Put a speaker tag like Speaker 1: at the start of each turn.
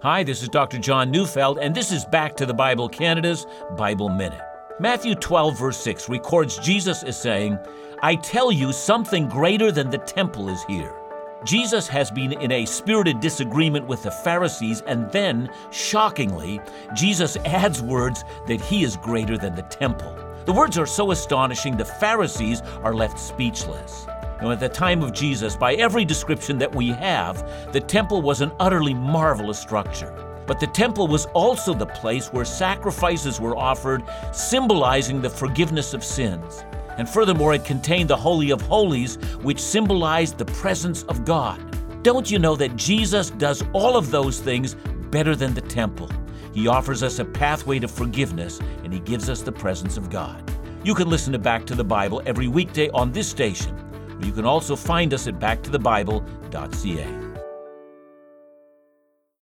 Speaker 1: Hi, this is Dr. John Neufeld, and this is Back to the Bible Canada's Bible Minute. Matthew 12, verse 6 records Jesus as saying, I tell you, something greater than the temple is here. Jesus has been in a spirited disagreement with the Pharisees, and then, shockingly, Jesus adds words that he is greater than the temple. The words are so astonishing, the Pharisees are left speechless. Now, at the time of Jesus, by every description that we have, the temple was an utterly marvelous structure. But the temple was also the place where sacrifices were offered, symbolizing the forgiveness of sins. And furthermore, it contained the Holy of Holies, which symbolized the presence of God. Don't you know that Jesus does all of those things better than the temple? He offers us a pathway to forgiveness, and He gives us the presence of God. You can listen to Back to the Bible every weekday on this station you can also find us at backtothebible.ca.